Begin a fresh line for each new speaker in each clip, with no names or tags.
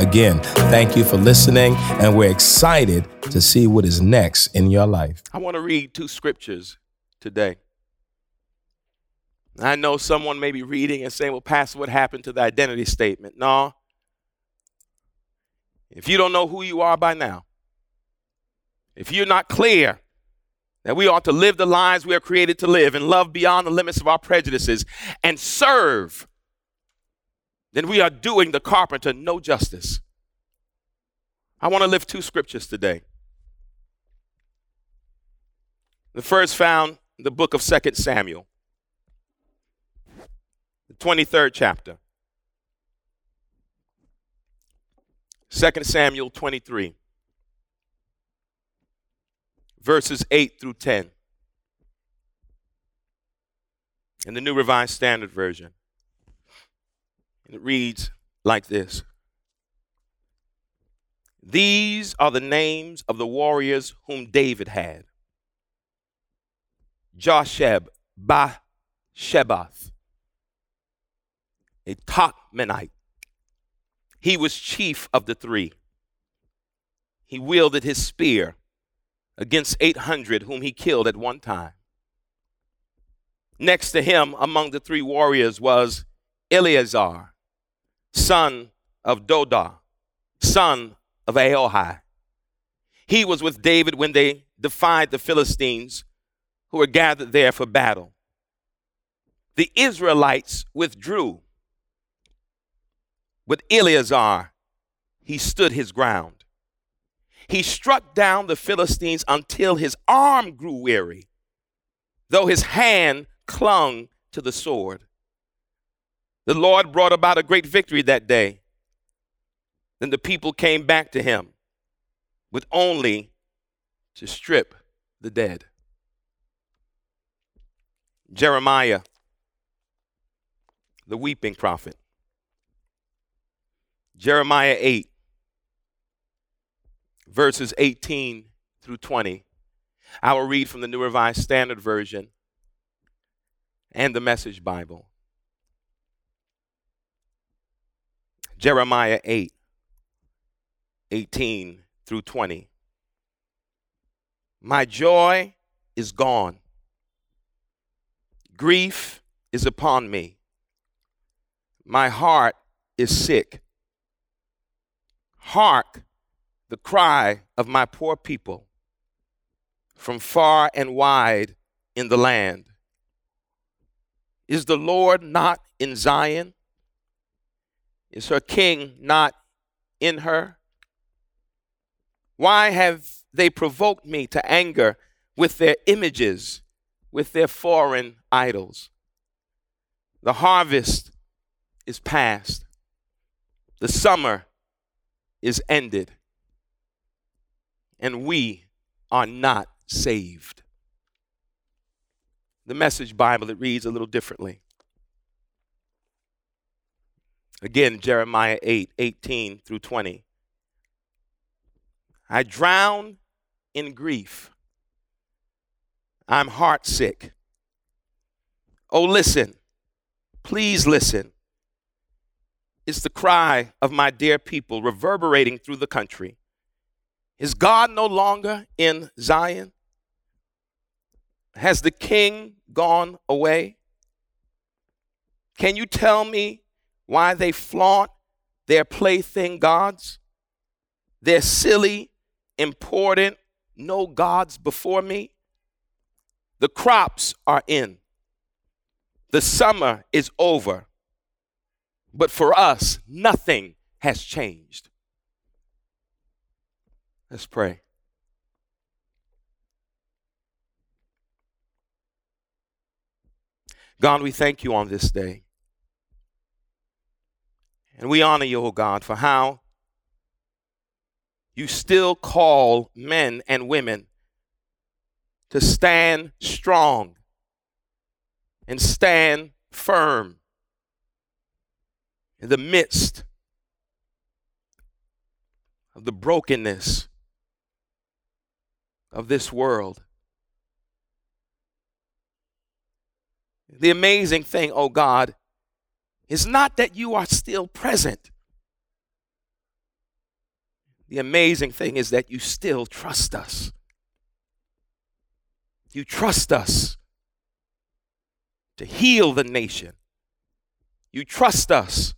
Again, thank you for listening, and we're excited to see what is next in your life.
I want to read two scriptures today. I know someone may be reading and saying, Well, Pastor, what happened to the identity statement? No. If you don't know who you are by now, if you're not clear that we ought to live the lives we are created to live and love beyond the limits of our prejudices and serve then we are doing the carpenter no justice. I want to lift two scriptures today. The first found in the book of 2 Samuel, the 23rd chapter. 2 Samuel 23, verses 8 through 10. In the New Revised Standard Version. And it reads like this These are the names of the warriors whom David had Josheb Ba Shebath, a Tachmonite. He was chief of the three. He wielded his spear against 800 whom he killed at one time. Next to him among the three warriors was Eleazar, son of Dodah, son of Ahohi. He was with David when they defied the Philistines who were gathered there for battle. The Israelites withdrew. With Eleazar, he stood his ground. He struck down the Philistines until his arm grew weary, though his hand clung to the sword. The Lord brought about a great victory that day. Then the people came back to him with only to strip the dead. Jeremiah, the weeping prophet. Jeremiah 8, verses 18 through 20. I will read from the New Revised Standard Version and the Message Bible. Jeremiah 8, 18 through 20. My joy is gone. Grief is upon me. My heart is sick. Hark the cry of my poor people from far and wide in the land. Is the Lord not in Zion? Is her king not in her? Why have they provoked me to anger with their images, with their foreign idols? The harvest is past, the summer is ended, and we are not saved. The message Bible, it reads a little differently. Again, Jeremiah 8 18 through 20. I drown in grief. I'm heartsick. Oh, listen. Please listen. It's the cry of my dear people reverberating through the country. Is God no longer in Zion? Has the king gone away? Can you tell me why they flaunt their plaything gods, their silly, important, no gods before me. The crops are in, the summer is over, but for us, nothing has changed. Let's pray. God, we thank you on this day. And we honor you, O God, for how you still call men and women to stand strong and stand firm in the midst of the brokenness of this world. The amazing thing, oh God, is not that you are still present. The amazing thing is that you still trust us. You trust us to heal the nation. You trust us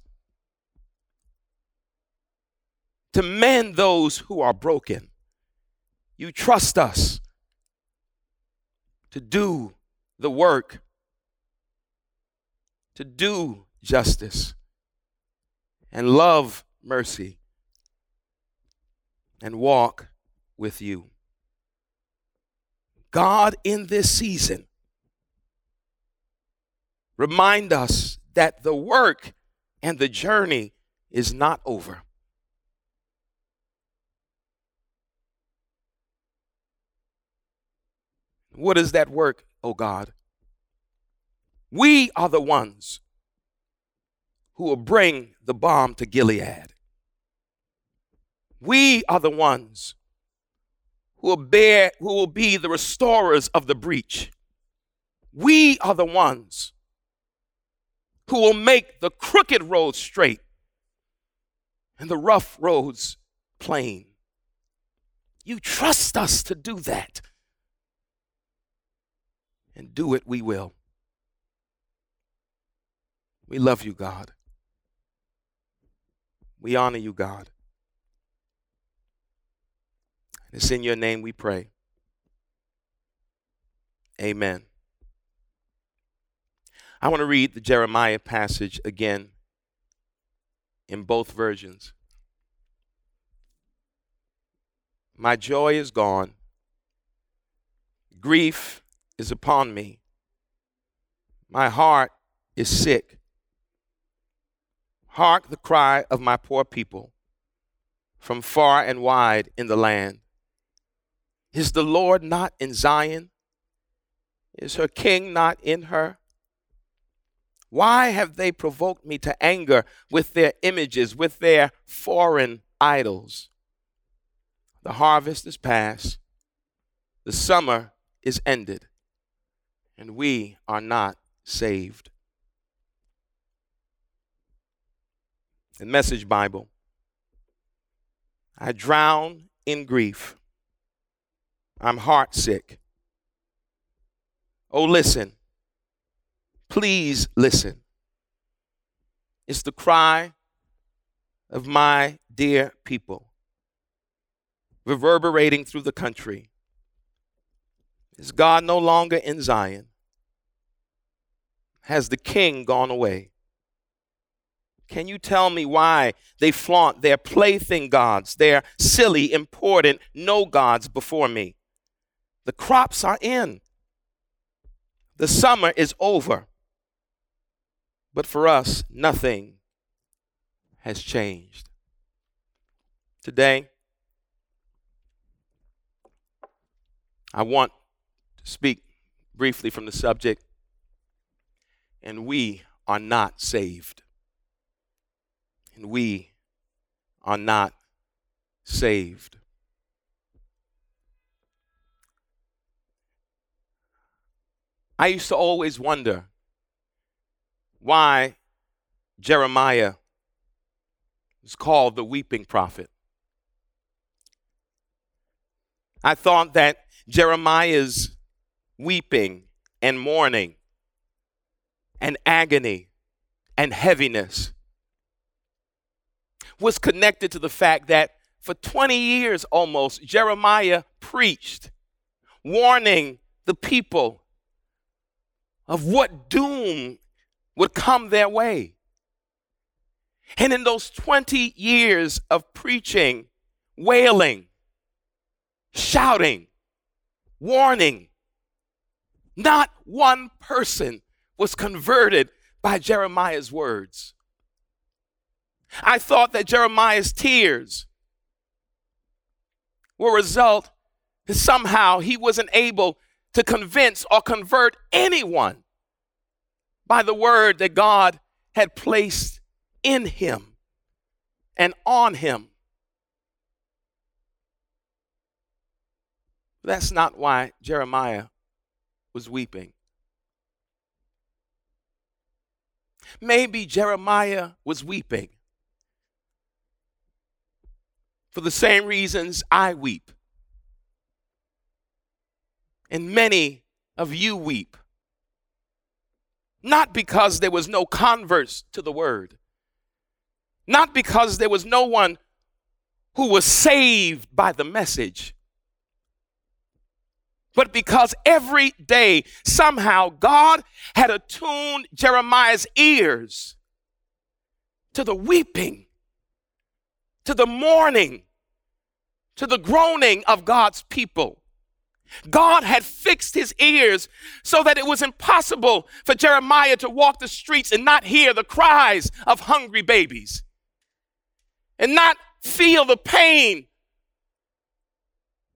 to mend those who are broken. You trust us to do the work, to do justice, and love mercy, and walk with you. God, in this season, remind us that the work and the journey is not over. What is that work, oh God? We are the ones who will bring the balm to Gilead. We are the ones who will bear, who will be the restorers of the breach. We are the ones who will make the crooked roads straight and the rough roads plain. You trust us to do that. And do it we will. We love you, God. We honor you, God. It's in your name we pray. Amen. I want to read the Jeremiah passage again in both versions. My joy is gone, grief is upon me, my heart is sick. Hark the cry of my poor people from far and wide in the land. Is the Lord not in Zion? Is her king not in her? Why have they provoked me to anger with their images, with their foreign idols? The harvest is past, the summer is ended, and we are not saved. The Message Bible I drown in grief I'm heartsick. Oh, listen. Please listen. It's the cry of my dear people, reverberating through the country. Is God no longer in Zion? Has the king gone away? Can you tell me why they flaunt their plaything gods, their silly, important no gods before me? The crops are in. The summer is over. But for us, nothing has changed. Today, I want to speak briefly from the subject, and we are not saved. And we are not saved. I used to always wonder why Jeremiah is called the weeping prophet. I thought that Jeremiah's weeping and mourning and agony and heaviness was connected to the fact that for 20 years almost, Jeremiah preached, warning the people of what doom would come their way. And in those 20 years of preaching, wailing, shouting, warning, not one person was converted by Jeremiah's words. I thought that Jeremiah's tears will result in somehow he wasn't able to convince or convert anyone by the word that God had placed in him and on him. That's not why Jeremiah was weeping. Maybe Jeremiah was weeping for the same reasons I weep. And many of you weep. Not because there was no converts to the word, not because there was no one who was saved by the message, but because every day somehow God had attuned Jeremiah's ears to the weeping, to the mourning, to the groaning of God's people. God had fixed his ears so that it was impossible for Jeremiah to walk the streets and not hear the cries of hungry babies and not feel the pain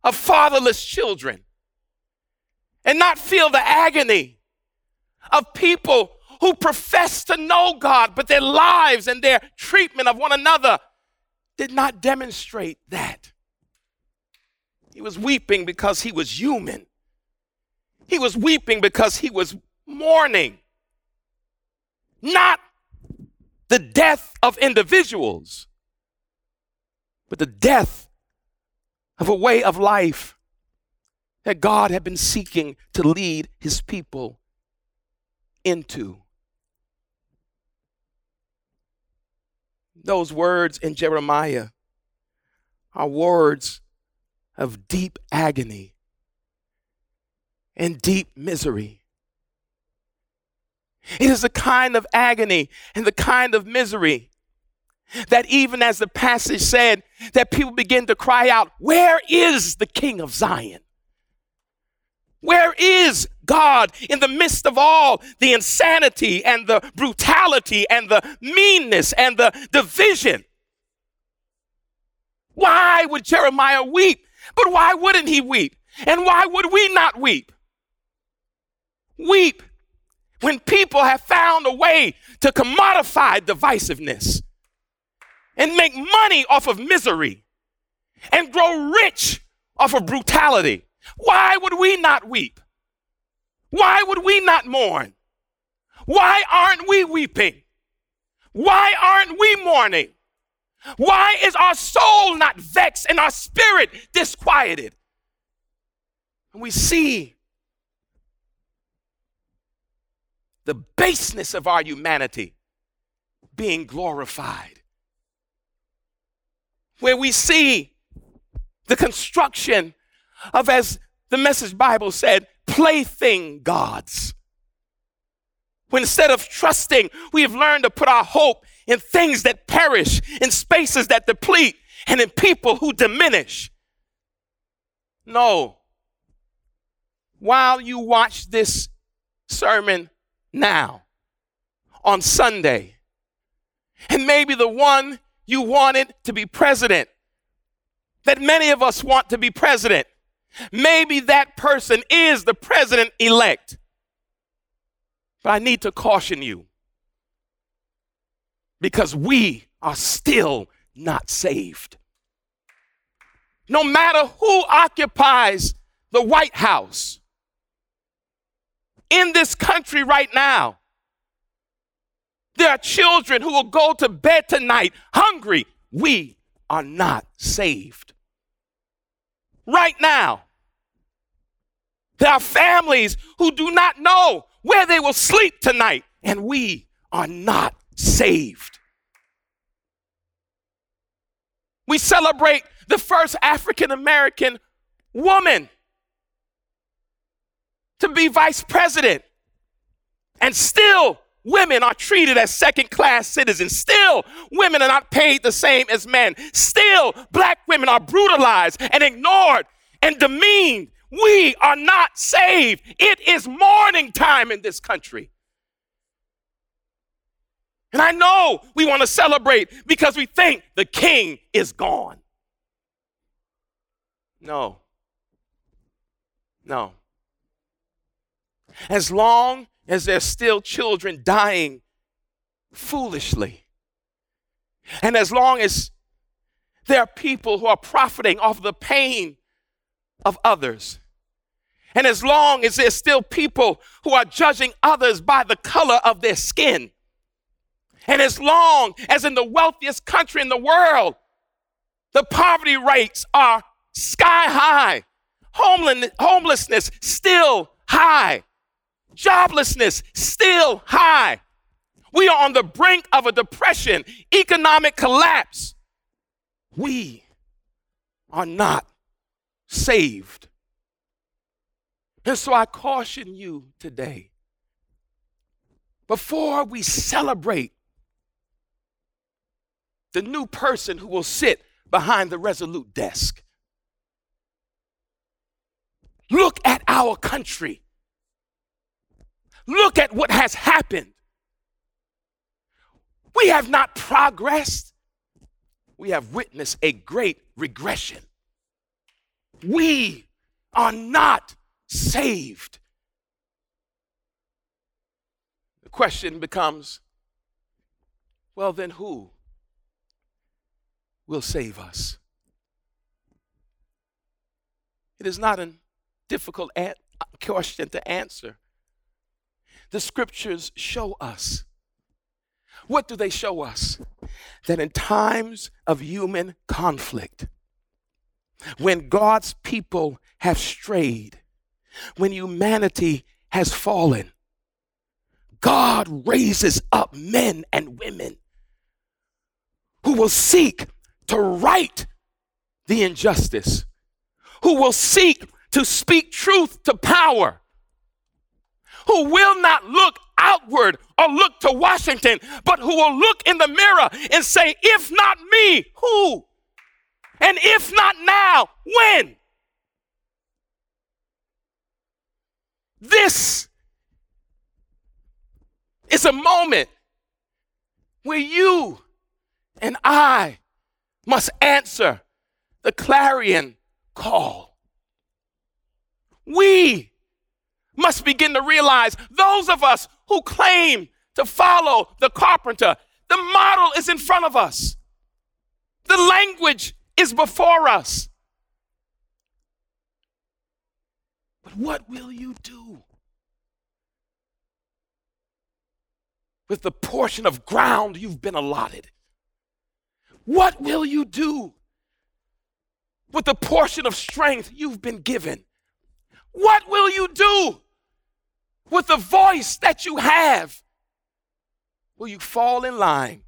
of fatherless children and not feel the agony of people who profess to know God, but their lives and their treatment of one another did not demonstrate that. He was weeping because he was human. He was weeping because he was mourning. Not the death of individuals, but the death of a way of life that God had been seeking to lead his people into. Those words in Jeremiah are words of deep agony and deep misery. It is the kind of agony and the kind of misery that even as the passage said, that people begin to cry out, Where is the King of Zion? Where is God in the midst of all the insanity and the brutality and the meanness and the division? Why would Jeremiah weep? But why wouldn't he weep? And why would we not weep? Weep when people have found a way to commodify divisiveness and make money off of misery and grow rich off of brutality. Why would we not weep? Why would we not mourn? Why aren't we weeping? Why aren't we mourning? Why is our soul not vexed and our spirit disquieted? And we see the baseness of our humanity being glorified. Where we see the construction of, as the message Bible said, plaything gods. When instead of trusting, we have learned to put our hope in things that perish, in spaces that deplete, and in people who diminish. No. While you watch this sermon now, on Sunday, and maybe the one you wanted to be president, that many of us want to be president, Maybe that person is the president elect. But I need to caution you because we are still not saved. No matter who occupies the White House in this country right now, there are children who will go to bed tonight hungry. We are not saved. Right now, there are families who do not know where they will sleep tonight, and we are not saved. We celebrate the first African American woman to be vice president, and still women are treated as second class citizens. Still, women are not paid the same as men. Still, black women are brutalized and ignored and demeaned we are not saved. It is mourning time in this country. And I know we want to celebrate because we think the king is gone. No. No. As long as there's still children dying foolishly, and as long as there are people who are profiting off the pain of others, and as long as there's still people who are judging others by the color of their skin, and as long as in the wealthiest country in the world, the poverty rates are sky high, homelessness still high, joblessness still high. We are on the brink of a depression, economic collapse. We are not saved. And so I caution you today before we celebrate the new person who will sit behind the resolute desk. Look at our country. Look at what has happened. We have not progressed. We have witnessed a great regression. We are not saved. The question becomes well, then who will save us? It is not a difficult question to answer. The scriptures show us. What do they show us? That in times of human conflict, when God's people have strayed, when humanity has fallen, God raises up men and women who will seek to right the injustice, who will seek to speak truth to power, who will not look outward or look to Washington, but who will look in the mirror and say, If not me, who? And if not now, when? This is a moment where you and I must answer the clarion call. We must begin to realize those of us who claim to follow the carpenter, the model is in front of us, the language is before us. But what will you do with the portion of ground you've been allotted? What will you do with the portion of strength you've been given? What will you do with the voice that you have? Will you fall in line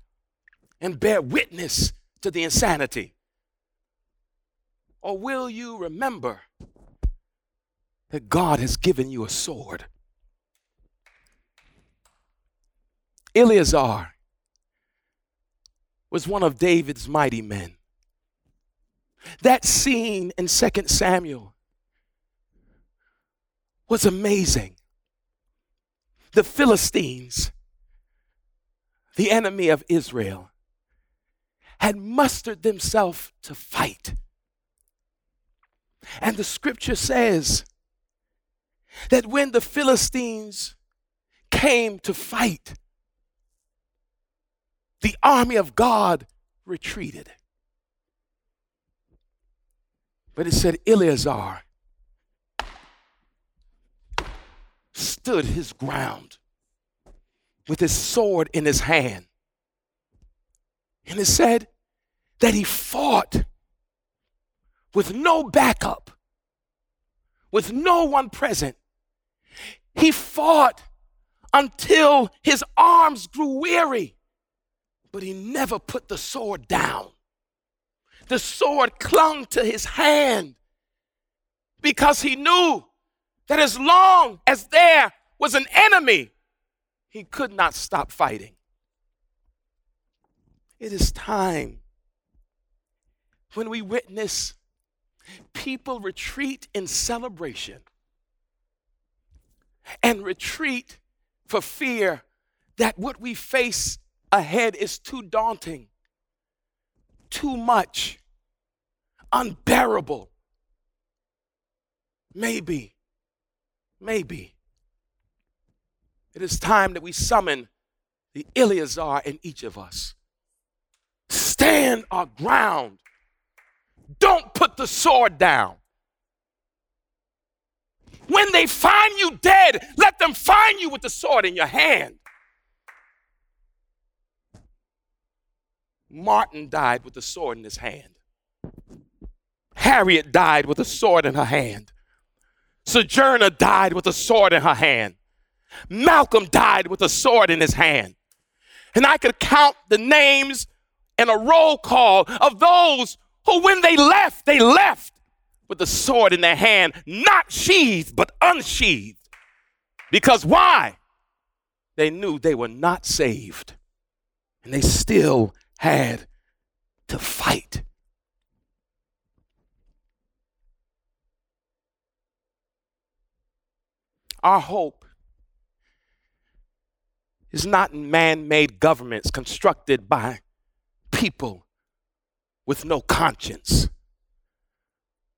and bear witness to the insanity? Or will you remember that God has given you a sword? Eleazar was one of David's mighty men. That scene in 2 Samuel was amazing. The Philistines, the enemy of Israel, had mustered themselves to fight. And the scripture says that when the Philistines came to fight, the army of God retreated. But it said Eleazar stood his ground with his sword in his hand. And it said that he fought with no backup, with no one present. He fought until his arms grew weary but he never put the sword down. The sword clung to his hand because he knew that as long as there was an enemy, he could not stop fighting. It is time when we witness people retreat in celebration and retreat for fear that what we face ahead is too daunting, too much, unbearable. maybe, maybe it is time that we summon the Eleazar in each of us. Stand our ground. Don't put the sword down. When they find you dead, let them find you with the sword in your hand. Martin died with the sword in his hand. Harriet died with a sword in her hand. Sojourner died with a sword in her hand. Malcolm died with a sword in his hand. And I could count the names and a roll call of those who, when they left, they left with the sword in their hand, not sheathed, but unsheathed. Because why? They knew they were not saved. And they still had to fight. Our hope is not in man made governments constructed by people with no conscience.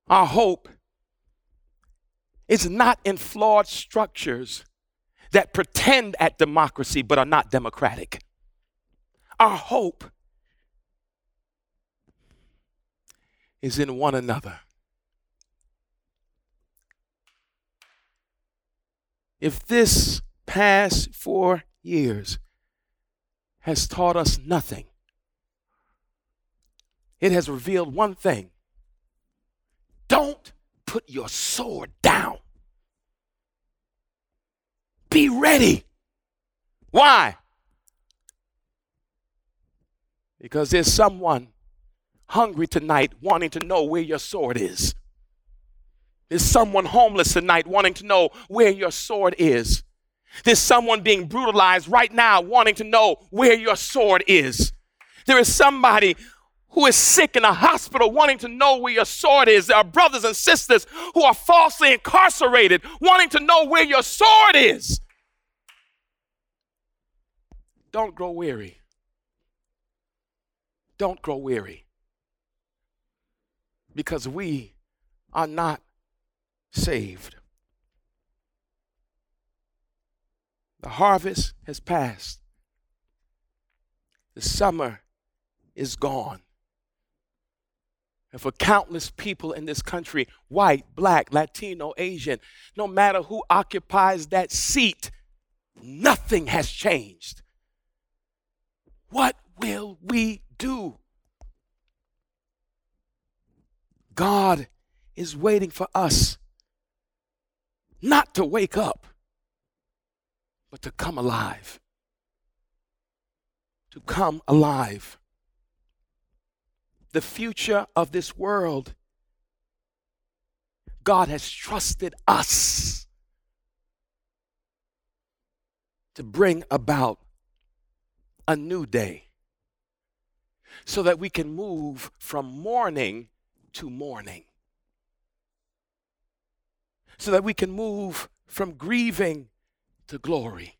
Our hope is not in flawed structures that pretend at democracy but are not democratic. Our hope is in one another. If this past four years has taught us nothing, it has revealed one thing don't put your sword down. Be ready. Why? Because there's someone hungry tonight wanting to know where your sword is. There's someone homeless tonight wanting to know where your sword is. There's someone being brutalized right now wanting to know where your sword is. There is somebody who is sick in a hospital wanting to know where your sword is. There are brothers and sisters who are falsely incarcerated wanting to know where your sword is. Don't grow weary. Don't grow weary. Because we are not saved. The harvest has passed. The summer is gone. And for countless people in this country, white, black, Latino, Asian, no matter who occupies that seat, nothing has changed. What will we do? God is waiting for us not to wake up, but to come alive. To come alive. The future of this world, God has trusted us to bring about a new day so that we can move from mourning to morning so that we can move from grieving to glory,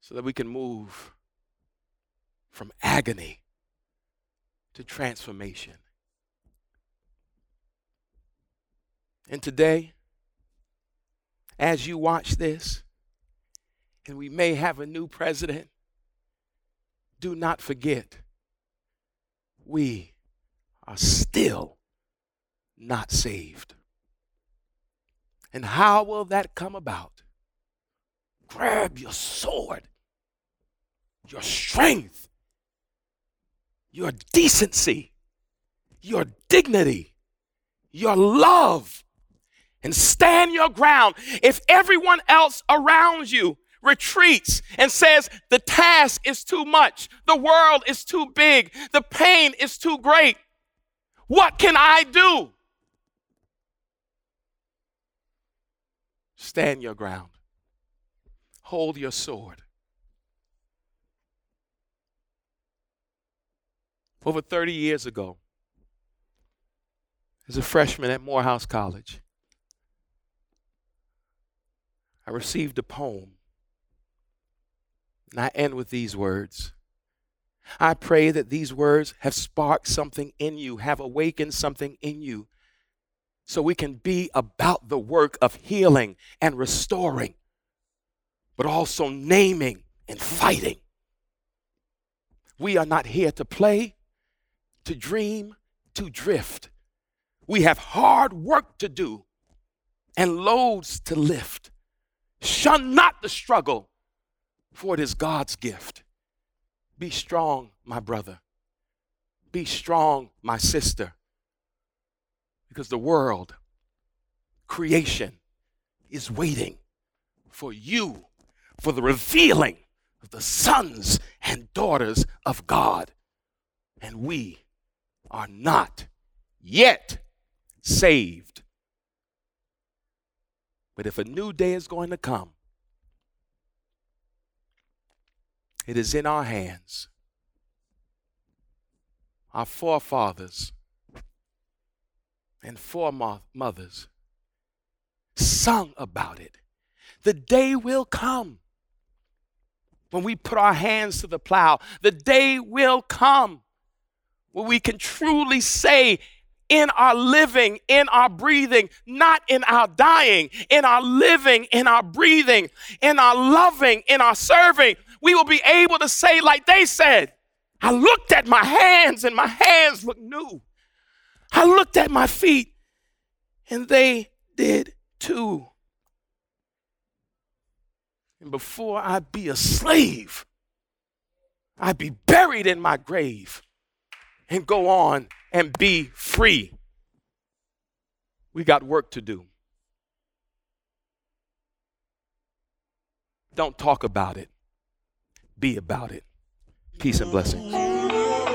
so that we can move from agony to transformation. And today, as you watch this, and we may have a new president, do not forget we are still not saved. And how will that come about? Grab your sword, your strength, your decency, your dignity, your love, and stand your ground. If everyone else around you retreats and says, The task is too much, the world is too big, the pain is too great, what can I do? Stand your ground. Hold your sword. Over 30 years ago, as a freshman at Morehouse College, I received a poem. And I end with these words. I pray that these words have sparked something in you, have awakened something in you so we can be about the work of healing and restoring, but also naming and fighting. We are not here to play, to dream, to drift. We have hard work to do and loads to lift. Shun not the struggle, for it is God's gift. Be strong, my brother. Be strong, my sister. Because the world, creation, is waiting for you, for the revealing of the sons and daughters of God. And we are not yet saved. But if a new day is going to come, it is in our hands. Our forefathers and foremothers sung about it. The day will come when we put our hands to the plow. The day will come when we can truly say, in our living, in our breathing, not in our dying, in our living, in our breathing, in our loving, in our serving, we will be able to say, like they said, I looked at my hands and my hands look new. I looked at my feet and they did too. And before I be a slave, I'd be buried in my grave and go on and be free. We got work to do. Don't talk about it, be about it. Peace and blessings.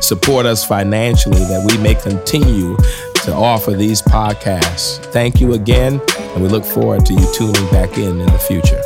support us financially that we may continue to offer these podcasts. Thank you again, and we look forward to you tuning back in in the future.